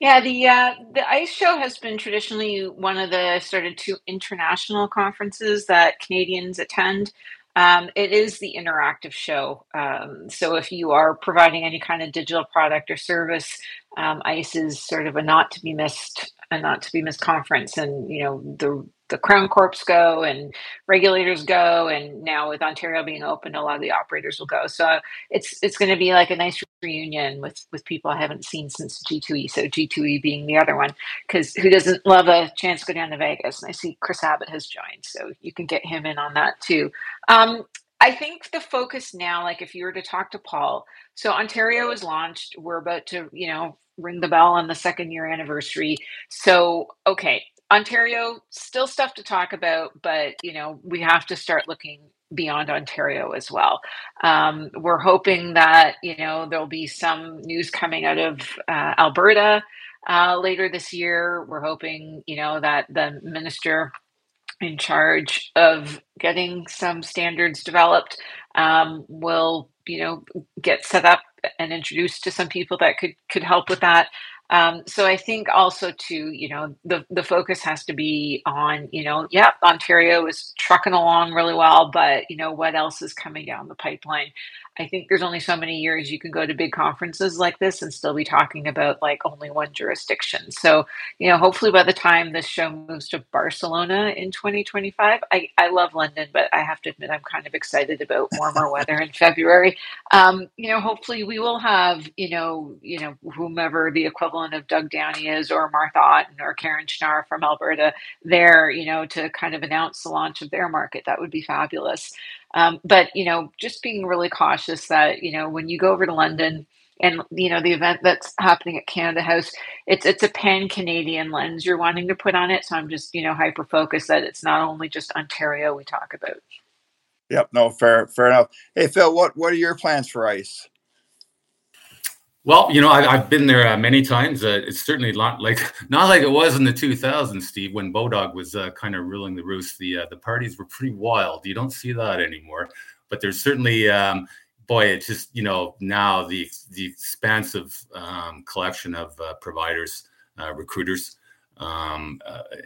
Yeah, the uh, the ICE show has been traditionally one of the sort of two international conferences that Canadians attend. Um, it is the interactive show. Um, so if you are providing any kind of digital product or service, um, ICE is sort of a not to be missed a not to be missed conference, and you know the the Crown Corps go and regulators go, and now with Ontario being open, a lot of the operators will go. So it's it's going to be like a nice reunion with with people I haven't seen since G2E. So G2E being the other one, because who doesn't love a chance to go down to Vegas? And I see Chris Abbott has joined, so you can get him in on that too. Um, I think the focus now, like if you were to talk to Paul, so Ontario is launched. We're about to, you know, ring the bell on the second year anniversary. So, okay, Ontario, still stuff to talk about, but you know, we have to start looking beyond Ontario as well. Um, we're hoping that you know there'll be some news coming out of uh, Alberta uh, later this year. We're hoping you know that the minister in charge of getting some standards developed um, will you know get set up and introduced to some people that could could help with that um, so I think also too, you know, the the focus has to be on, you know, yeah, Ontario is trucking along really well, but you know, what else is coming down the pipeline? I think there's only so many years you can go to big conferences like this and still be talking about like only one jurisdiction. So, you know, hopefully by the time this show moves to Barcelona in 2025, I, I love London, but I have to admit I'm kind of excited about warmer weather in February. Um, you know, hopefully we will have, you know, you know, whomever the equivalent of Doug Downey is or Martha Otton or Karen Schnarr from Alberta there, you know, to kind of announce the launch of their market. That would be fabulous. Um, but you know, just being really cautious that you know when you go over to London and you know the event that's happening at Canada House, it's it's a pan Canadian lens you're wanting to put on it. So I'm just you know hyper focused that it's not only just Ontario we talk about. Yep, no, fair, fair enough. Hey, Phil, what what are your plans for ICE? Well, you know, I, have been there uh, many times. Uh, it's certainly not like not like it was in the 2000s, Steve, when Bodog was uh, kind of ruling the roost. The uh, the parties were pretty wild. You don't see that anymore. But there's certainly, um, boy, it's just you know now the the expansive um, collection of uh, providers, uh, recruiters, um,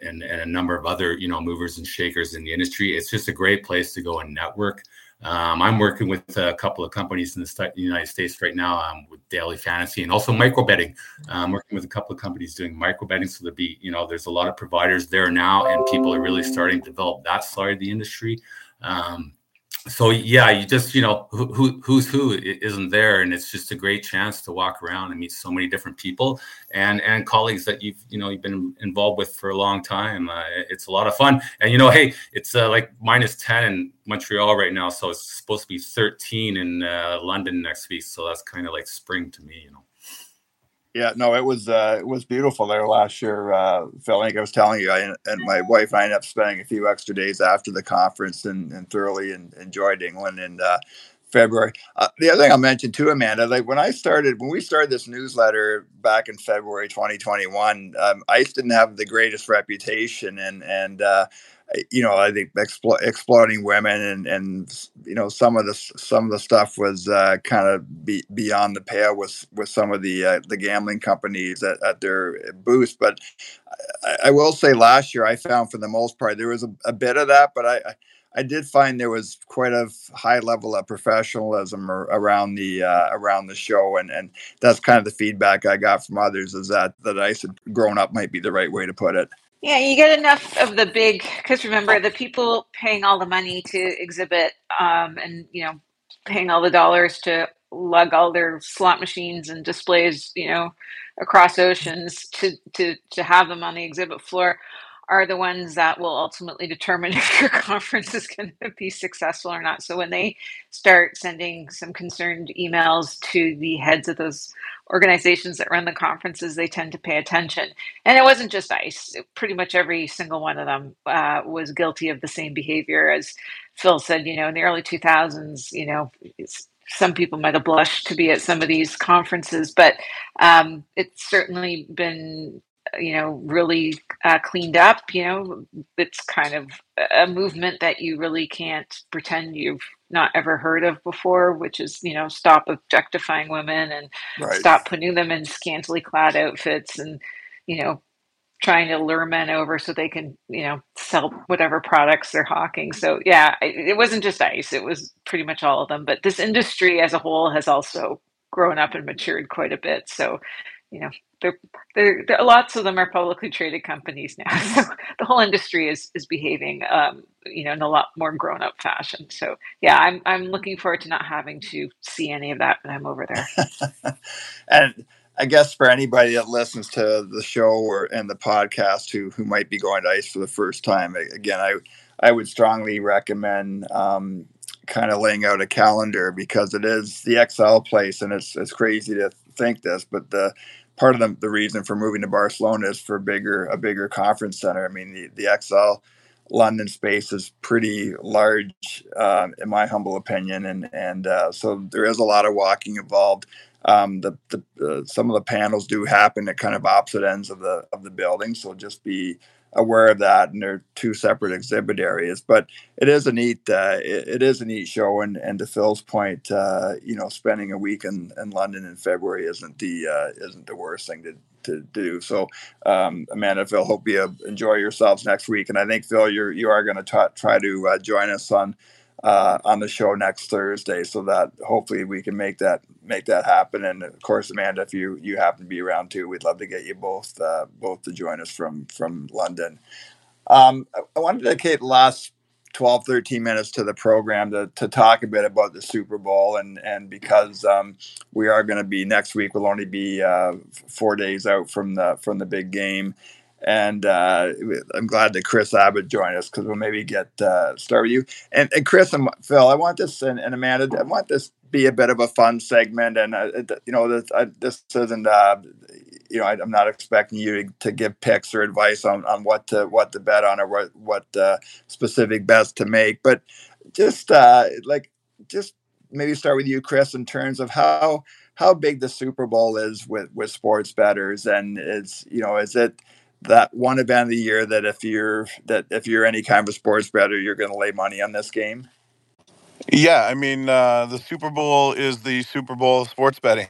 and and a number of other you know movers and shakers in the industry. It's just a great place to go and network. Um, I'm working with a couple of companies in the United States right now um, with daily fantasy and also micro betting. I'm um, working with a couple of companies doing micro betting. So there'll be, you know, there's a lot of providers there now, and people are really starting to develop that side of the industry. Um, so yeah, you just you know who, who who's who isn't there, and it's just a great chance to walk around and meet so many different people and and colleagues that you've you know you've been involved with for a long time. Uh, it's a lot of fun, and you know, hey, it's uh, like minus ten in Montreal right now, so it's supposed to be thirteen in uh, London next week. So that's kind of like spring to me, you know. Yeah, no, it was uh, it was beautiful there last year, uh, Phil. I I was telling you, I, and my wife I ended up spending a few extra days after the conference and, and thoroughly and, enjoyed England in uh, February. Uh, the other thing I'll mention too, Amanda, like when I started, when we started this newsletter back in February 2021, um, ICE didn't have the greatest reputation, and and uh, you know, I think explo- exploiting women and and you know some of the some of the stuff was uh, kind of be, beyond the pale with with some of the uh, the gambling companies at, at their boost. But I, I, will say, last year I found for the most part there was a, a bit of that, but I. I did find there was quite a high level of professionalism around the uh, around the show, and and that's kind of the feedback I got from others is that that I said grown up might be the right way to put it. Yeah, you get enough of the big because remember the people paying all the money to exhibit um, and you know paying all the dollars to lug all their slot machines and displays you know across oceans to to to have them on the exhibit floor are the ones that will ultimately determine if your conference is going to be successful or not. So when they start sending some concerned emails to the heads of those organizations that run the conferences, they tend to pay attention. And it wasn't just ICE; pretty much every single one of them uh, was guilty of the same behavior. As Phil said, you know, in the early 2000s, you know, some people might have blushed to be at some of these conferences, but um, it's certainly been you know really uh, cleaned up you know it's kind of a movement that you really can't pretend you've not ever heard of before which is you know stop objectifying women and right. stop putting them in scantily clad outfits and you know trying to lure men over so they can you know sell whatever products they're hawking so yeah it wasn't just ice it was pretty much all of them but this industry as a whole has also grown up and matured quite a bit so you know, they're, they're, they're, lots of them are publicly traded companies now. So the whole industry is is behaving, um, you know, in a lot more grown up fashion. So yeah, I'm I'm looking forward to not having to see any of that when I'm over there. and I guess for anybody that listens to the show or and the podcast who who might be going to ice for the first time, again, I I would strongly recommend um, kind of laying out a calendar because it is the ExCeL place, and it's it's crazy to think this, but the part of the, the reason for moving to Barcelona is for bigger a bigger conference center. I mean, the, the ExCeL London space is pretty large, uh, in my humble opinion, and and uh, so there is a lot of walking involved. Um, the, the uh, some of the panels do happen at kind of opposite ends of the of the building, so just be aware of that and they're two separate exhibit areas but it is a neat uh, it, it is a neat show and and to phil's point uh, you know spending a week in, in london in february isn't the uh, isn't the worst thing to, to do. So um, amanda phil hope you enjoy yourselves next week and i think phil you're you are going to try to uh, join us on uh, on the show next Thursday, so that hopefully we can make that make that happen. And of course, Amanda, if you you happen to be around too, we'd love to get you both uh, both to join us from from London. Um, I, want to dedicate the last 12, 13 minutes to the program to, to talk a bit about the Super Bowl. And, and because um, we are going to be next week, we'll only be uh, four days out from the, from the big game and uh, I'm glad that Chris Abbott joined us because we'll maybe get uh, start with you. And, and Chris and Phil, I want this and, and Amanda, I want this be a bit of a fun segment. And uh, you know, this, I, this isn't, uh, you know, I, am not expecting you to, to, give picks or advice on, on what to what to bet on or what what uh, specific bets to make, but just uh, like just maybe start with you, Chris, in terms of how how big the Super Bowl is with with sports betters, and it's you know, is it that one event of the year that if you're that if you're any kind of a sports bettor, you're going to lay money on this game? Yeah, I mean, uh, the Super Bowl is the Super Bowl of sports betting,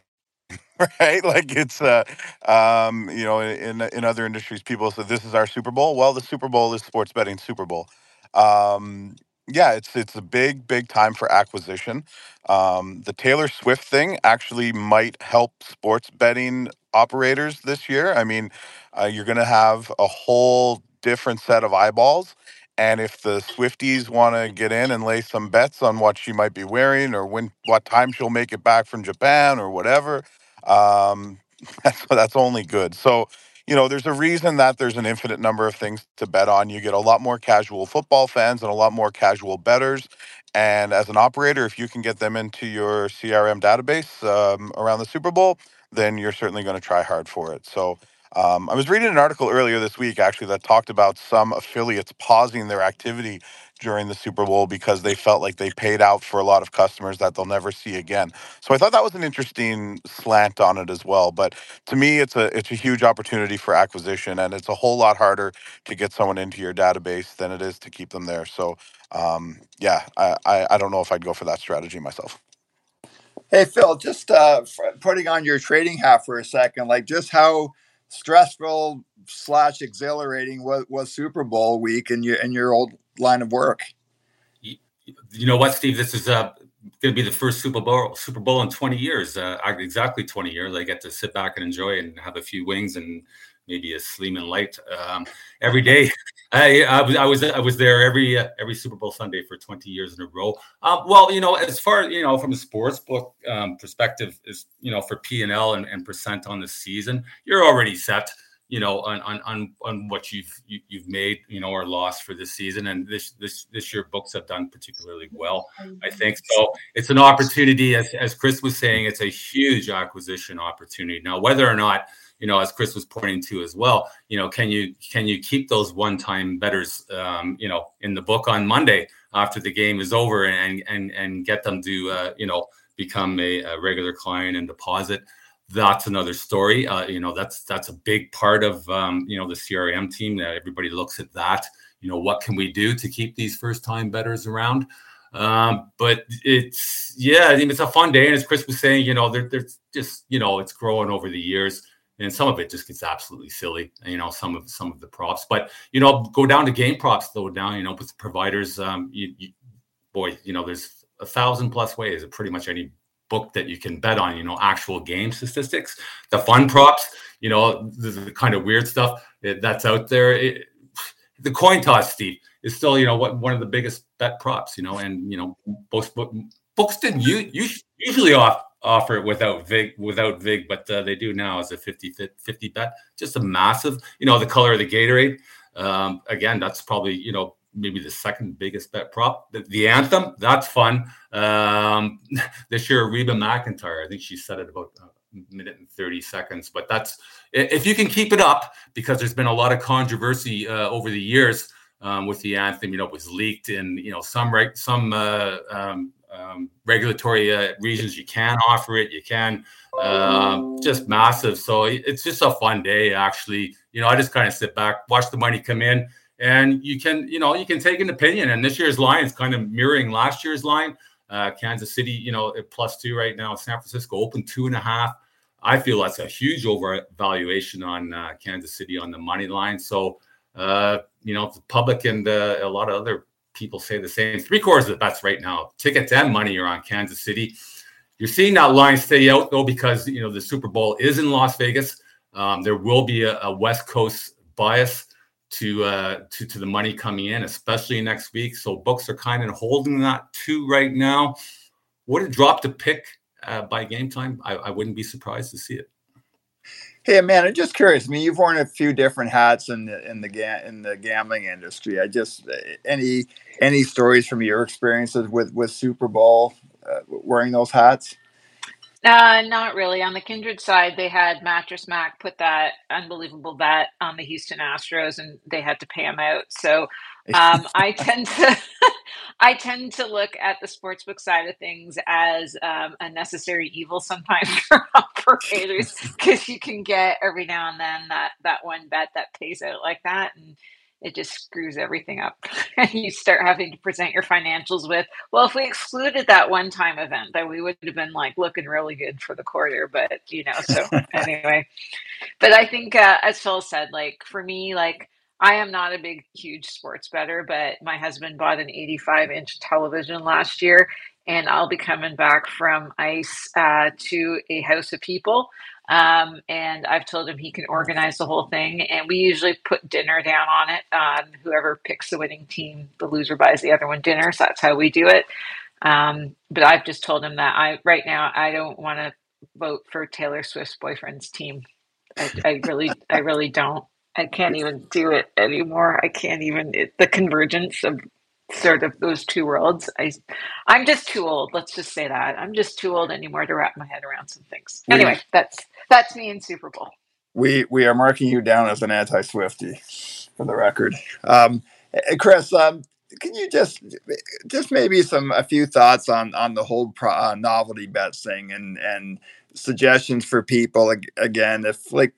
right? Like it's, uh, um, you know, in in other industries, people say this is our Super Bowl. Well, the Super Bowl is sports betting Super Bowl. Um, yeah, it's it's a big big time for acquisition. Um, the Taylor Swift thing actually might help sports betting operators this year. I mean, uh, you're going to have a whole different set of eyeballs. And if the Swifties want to get in and lay some bets on what she might be wearing or when what time she'll make it back from Japan or whatever, um, that's that's only good. So you know, there's a reason that there's an infinite number of things to bet on. You get a lot more casual football fans and a lot more casual betters. And as an operator, if you can get them into your CRM database um, around the Super Bowl, then you're certainly going to try hard for it. So um, I was reading an article earlier this week, actually, that talked about some affiliates pausing their activity during the Super Bowl because they felt like they paid out for a lot of customers that they'll never see again. So I thought that was an interesting slant on it as well. But to me, it's a it's a huge opportunity for acquisition, and it's a whole lot harder to get someone into your database than it is to keep them there. So um, yeah, I, I I don't know if I'd go for that strategy myself. Hey Phil, just uh, putting on your trading hat for a second, like just how stressful slash exhilarating was, was Super Bowl week in your in your old line of work? You, you know what, Steve? This is uh, going to be the first Super Bowl Super Bowl in 20 years. Uh, exactly 20 years. I get to sit back and enjoy and have a few wings and maybe a slim and light um, every day. I, I, was I was I was there every uh, every Super Bowl Sunday for 20 years in a row. Um, well, you know, as far you know from a sports book um, perspective, is you know for P and L and percent on the season, you're already set. You know, on on on, on what you've you, have you have made, you know, or lost for this season, and this this this year books have done particularly well. I think so. It's an opportunity, as as Chris was saying, it's a huge acquisition opportunity. Now, whether or not you know, as Chris was pointing to as well, you know, can you can you keep those one-time betters, um, you know, in the book on Monday after the game is over, and and and get them to, uh, you know, become a, a, regular client and deposit. That's another story. Uh, you know, that's that's a big part of um, you know the CRM team. That everybody looks at that. You know, what can we do to keep these first-time betters around? Um, but it's yeah, I mean, it's a fun day, and as Chris was saying, you know, there, there's just you know, it's growing over the years and some of it just gets absolutely silly. You know, some of some of the props, but you know, go down to game props though. Down, you know, with providers, um, you, you, boy, you know, there's a thousand plus ways of pretty much any book that you can bet on, you know, actual game statistics. The fun props, you know, the, kind of weird stuff that's out there. It, the coin toss, Steve, is still, you know, what one of the biggest bet props, you know, and you know, book, books didn't usually off offer it without vig without vig but uh, they do now as a 50 50 bet just a massive you know the color of the gatorade um, again that's probably you know maybe the second biggest bet prop. The, the anthem, that's fun. Um, this year, Reba McEntire I think she said it about a minute and 30 seconds. But that's if you can keep it up, because there's been a lot of controversy uh, over the years um, with the anthem. You know, it was leaked in you know some right some uh, um, um, regulatory uh, regions. You can offer it. You can um, just massive. So it's just a fun day, actually. You know, I just kind of sit back, watch the money come in and you can you know you can take an opinion and this year's line is kind of mirroring last year's line uh, kansas city you know plus two right now san francisco open two and a half i feel that's a huge overvaluation on uh, kansas city on the money line so uh, you know the public and uh, a lot of other people say the same three quarters of the bets right now tickets and money are on kansas city you're seeing that line stay out though because you know the super bowl is in las vegas um, there will be a, a west coast bias to uh, to to the money coming in, especially next week. So books are kind of holding that too right now. Would it drop to pick uh, by game time? I, I wouldn't be surprised to see it. Hey, man, I'm just curious. I mean, you've worn a few different hats in the in the ga- in the gambling industry. I just uh, any any stories from your experiences with with Super Bowl uh, wearing those hats? Uh, not really. On the Kindred side, they had Mattress Mac put that unbelievable bet on the Houston Astros, and they had to pay him out. So um, I tend to I tend to look at the sportsbook side of things as um, a necessary evil sometimes for operators because you can get every now and then that that one bet that pays out like that, and it just screws everything up. And you start having to present your financials with, well, if we excluded that one time event, then we would have been like looking really good for the quarter. But, you know, so anyway, but I think, uh, as Phil said, like for me, like I am not a big, huge sports better, but my husband bought an 85 inch television last year. And I'll be coming back from ICE uh, to a house of people um, and I've told him he can organize the whole thing. And we usually put dinner down on it. Um, whoever picks the winning team, the loser buys the other one dinner. So that's how we do it. Um, but I've just told him that I right now I don't want to vote for Taylor Swift's boyfriend's team. I, I really, I really don't. I can't even do it anymore. I can't even it, the convergence of sort of those two worlds. I, I'm just too old. Let's just say that I'm just too old anymore to wrap my head around some things. Anyway, that's that's me in Super Bowl. We we are marking you down as an anti-Swifty, for the record. Um, Chris, um, can you just just maybe some a few thoughts on on the whole pro, uh, novelty bets thing and and suggestions for people again if like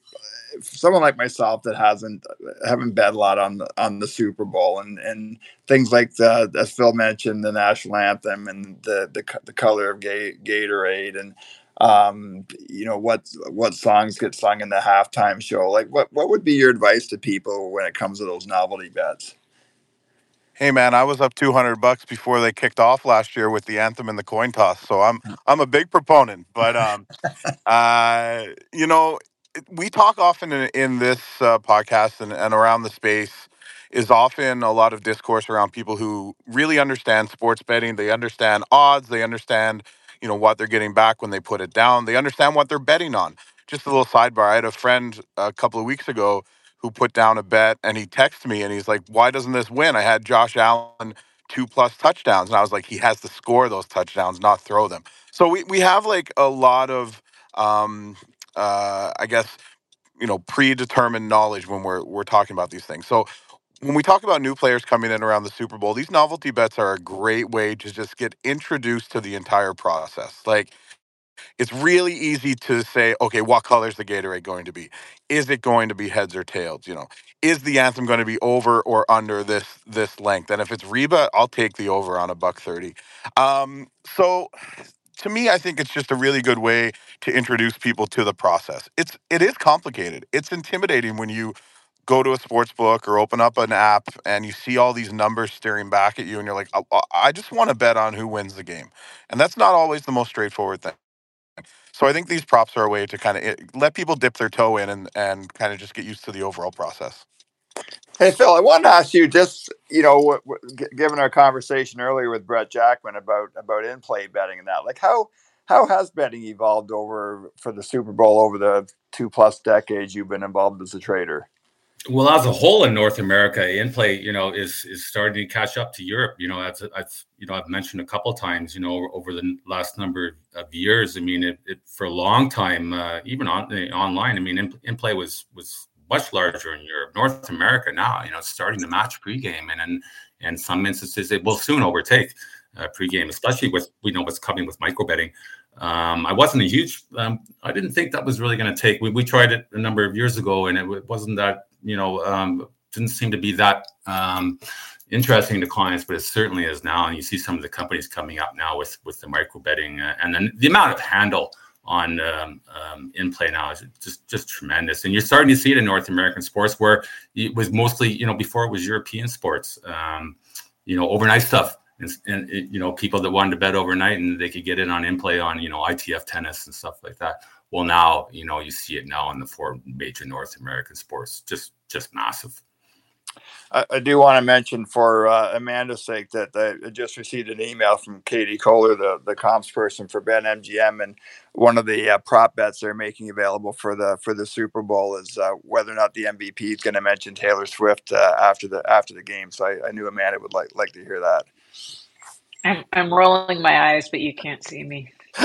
someone like myself that hasn't haven't bet a lot on the on the Super Bowl and and things like the as Phil mentioned the national anthem and the the, the color of Gatorade and um you know what what songs get sung in the halftime show. Like what what would be your advice to people when it comes to those novelty bets? Hey man i was up 200 bucks before they kicked off last year with the anthem and the coin toss so i'm i'm a big proponent but um uh you know we talk often in, in this uh, podcast and, and around the space is often a lot of discourse around people who really understand sports betting. They understand odds. They understand, you know, what they're getting back when they put it down. They understand what they're betting on. Just a little sidebar. I had a friend a couple of weeks ago who put down a bet and he texted me and he's like, "Why doesn't this win? I had Josh Allen two plus touchdowns." And I was like, "He has to score those touchdowns, not throw them." So we we have like a lot of um, uh, I guess, you know, predetermined knowledge when we're we're talking about these things. So when we talk about new players coming in around the Super Bowl, these novelty bets are a great way to just get introduced to the entire process. Like it's really easy to say, okay, what color is the Gatorade going to be? Is it going to be heads or tails? You know, is the anthem going to be over or under this this length? And if it's Reba, I'll take the over on a buck thirty. Um, so to me, I think it's just a really good way to introduce people to the process. It's it is complicated. It's intimidating when you go to a sports book or open up an app and you see all these numbers staring back at you and you're like, I, I just want to bet on who wins the game. And that's not always the most straightforward thing. So I think these props are a way to kind of eh, let people dip their toe in and, and kind of just get used to the overall process. Hey Phil, I wanted to ask you just you know, given our conversation earlier with Brett Jackman about about in play betting and that, like how how has betting evolved over for the Super Bowl over the two plus decades you've been involved as a trader? Well, as a whole in North America, in play, you know, is is starting to catch up to Europe. You know, as I've you know I've mentioned a couple times, you know, over the last number of years. I mean, it, it for a long time, uh, even on online. I mean, in, in play was was much larger in Europe. North America now, you know, starting to match pregame, and in in some instances, it will soon overtake uh, pregame, especially with we know what's coming with micro betting. Um, I wasn't a huge. Um, I didn't think that was really going to take. We, we tried it a number of years ago, and it wasn't that you know um, didn't seem to be that um, interesting to clients, but it certainly is now. And you see some of the companies coming up now with with the micro betting, uh, and then the amount of handle on um, um, in play now is just just tremendous. And you're starting to see it in North American sports, where it was mostly you know before it was European sports, um, you know overnight stuff and, and you know people that wanted to bet overnight and they could get in on in play on you know ITF tennis and stuff like that. Well, now you know you see it now in the four major North American sports, just just massive. I, I do want to mention for uh, Amanda's sake that I just received an email from Katie Kohler, the, the comps person for BetMGM, and one of the uh, prop bets they're making available for the for the Super Bowl is uh, whether or not the MVP is going to mention Taylor Swift uh, after the after the game. So I, I knew Amanda would like like to hear that. I'm I'm rolling my eyes, but you can't see me.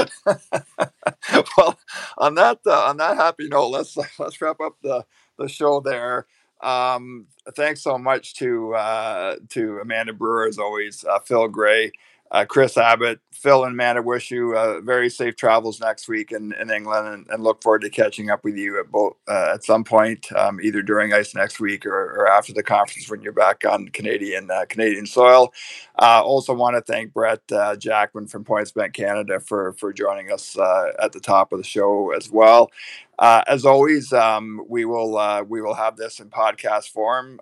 well, on that uh, on that happy note, let's let's wrap up the the show there. Um, thanks so much to uh, to Amanda Brewer as always, uh, Phil Gray, uh, Chris Abbott, Phil and Amanda wish you uh, very safe travels next week in, in England and, and, look forward to catching up with you at both uh, at some point, um, either during ice next week or, or, after the conference when you're back on Canadian uh, Canadian soil. Also want to thank Brett Jackman from PointsBet Canada for for joining us uh, at the top of the show as well. As always, um, we will we will have this in podcast form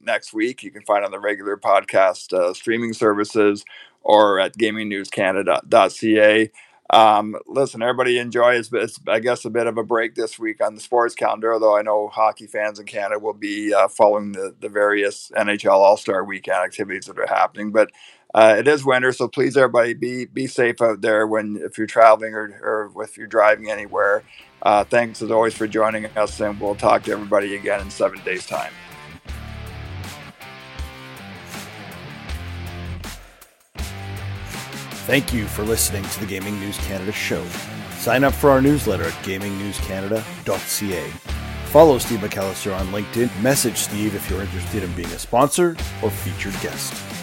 next week. You can find on the regular podcast streaming services or at gamingnewscanada.ca. Um, listen, everybody enjoy. It's, it's, I guess, a bit of a break this week on the sports calendar, although I know hockey fans in Canada will be uh, following the, the various NHL All Star weekend activities that are happening. But uh, it is winter, so please, everybody, be be safe out there when if you're traveling or, or if you're driving anywhere. Uh, thanks as always for joining us, and we'll talk to everybody again in seven days' time. Thank you for listening to the Gaming News Canada show. Sign up for our newsletter at gamingnewscanada.ca. Follow Steve McAllister on LinkedIn. Message Steve if you're interested in being a sponsor or featured guest.